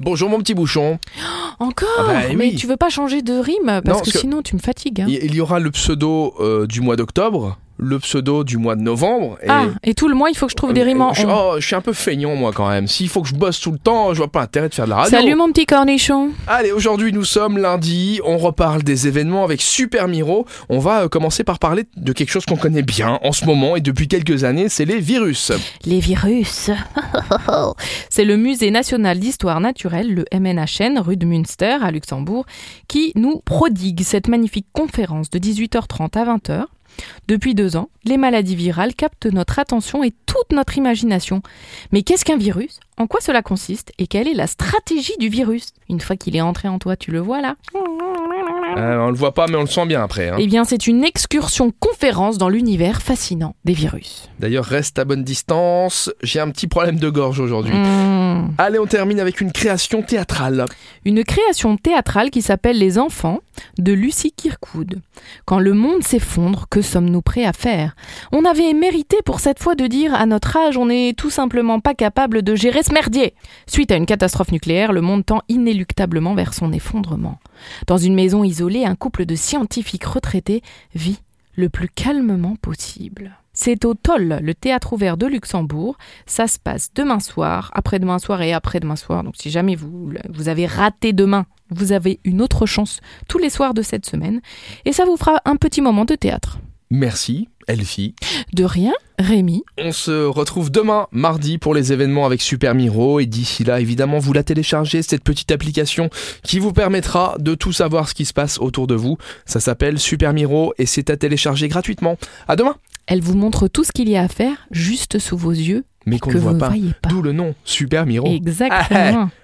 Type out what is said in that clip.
Bonjour mon petit bouchon. Encore Ah bah Mais oui. tu veux pas changer de rime? Parce Non, que, parce que- sinon tu me fatigues. hein. Il il y aura le pseudo euh, du mois d'octobre, le pseudo du mois de novembre. Et... Ah, et tout le mois il faut que je trouve des rimes en je, oh, je suis un peu feignant moi quand même. S'il faut que je bosse tout le temps, je vois pas intérêt de faire de la radio. Salut mon petit cornichon Allez, aujourd'hui nous sommes lundi, on reparle des événements avec Super Miro. On va euh, commencer par parler de quelque chose qu'on connaît bien en ce moment et depuis quelques années, c'est les virus. Les virus C'est le Musée national d'histoire naturelle, le MNHN, rue de Münster à Luxembourg, qui nous prodigue cette magnifique conférence de 18h30 à 20h. Depuis deux ans, les maladies virales captent notre attention et toute notre imagination. Mais qu'est-ce qu'un virus? En quoi cela consiste? Et quelle est la stratégie du virus? Une fois qu'il est entré en toi, tu le vois là? Euh, on le voit pas mais on le sent bien après. hein. Eh bien, c'est une excursion conférence dans l'univers fascinant des virus. D'ailleurs, reste à bonne distance, j'ai un petit problème de gorge aujourd'hui. Mmh. Allez, on termine avec une création théâtrale. Une création théâtrale qui s'appelle Les Enfants de Lucie Kirkwood. Quand le monde s'effondre, que sommes-nous prêts à faire? On avait mérité pour cette fois de dire à notre âge on n'est tout simplement pas capable de gérer ce merdier. Suite à une catastrophe nucléaire, le monde tend inéluctablement vers son effondrement. Dans une maison isolée, un couple de scientifiques retraités vit le plus calmement possible. C'est au Toll, le théâtre ouvert de Luxembourg. Ça se passe demain soir, après-demain soir et après-demain soir. Donc si jamais vous, vous avez raté demain, vous avez une autre chance tous les soirs de cette semaine. Et ça vous fera un petit moment de théâtre. Merci, Elfie. De rien, Rémi. On se retrouve demain, mardi, pour les événements avec Super Miro. Et d'ici là, évidemment, vous la téléchargez, cette petite application qui vous permettra de tout savoir ce qui se passe autour de vous. Ça s'appelle Super Miro et c'est à télécharger gratuitement. À demain Elle vous montre tout ce qu'il y a à faire juste sous vos yeux Mais qu'on ne voit pas. D'où le nom, Super Miro. Exactement.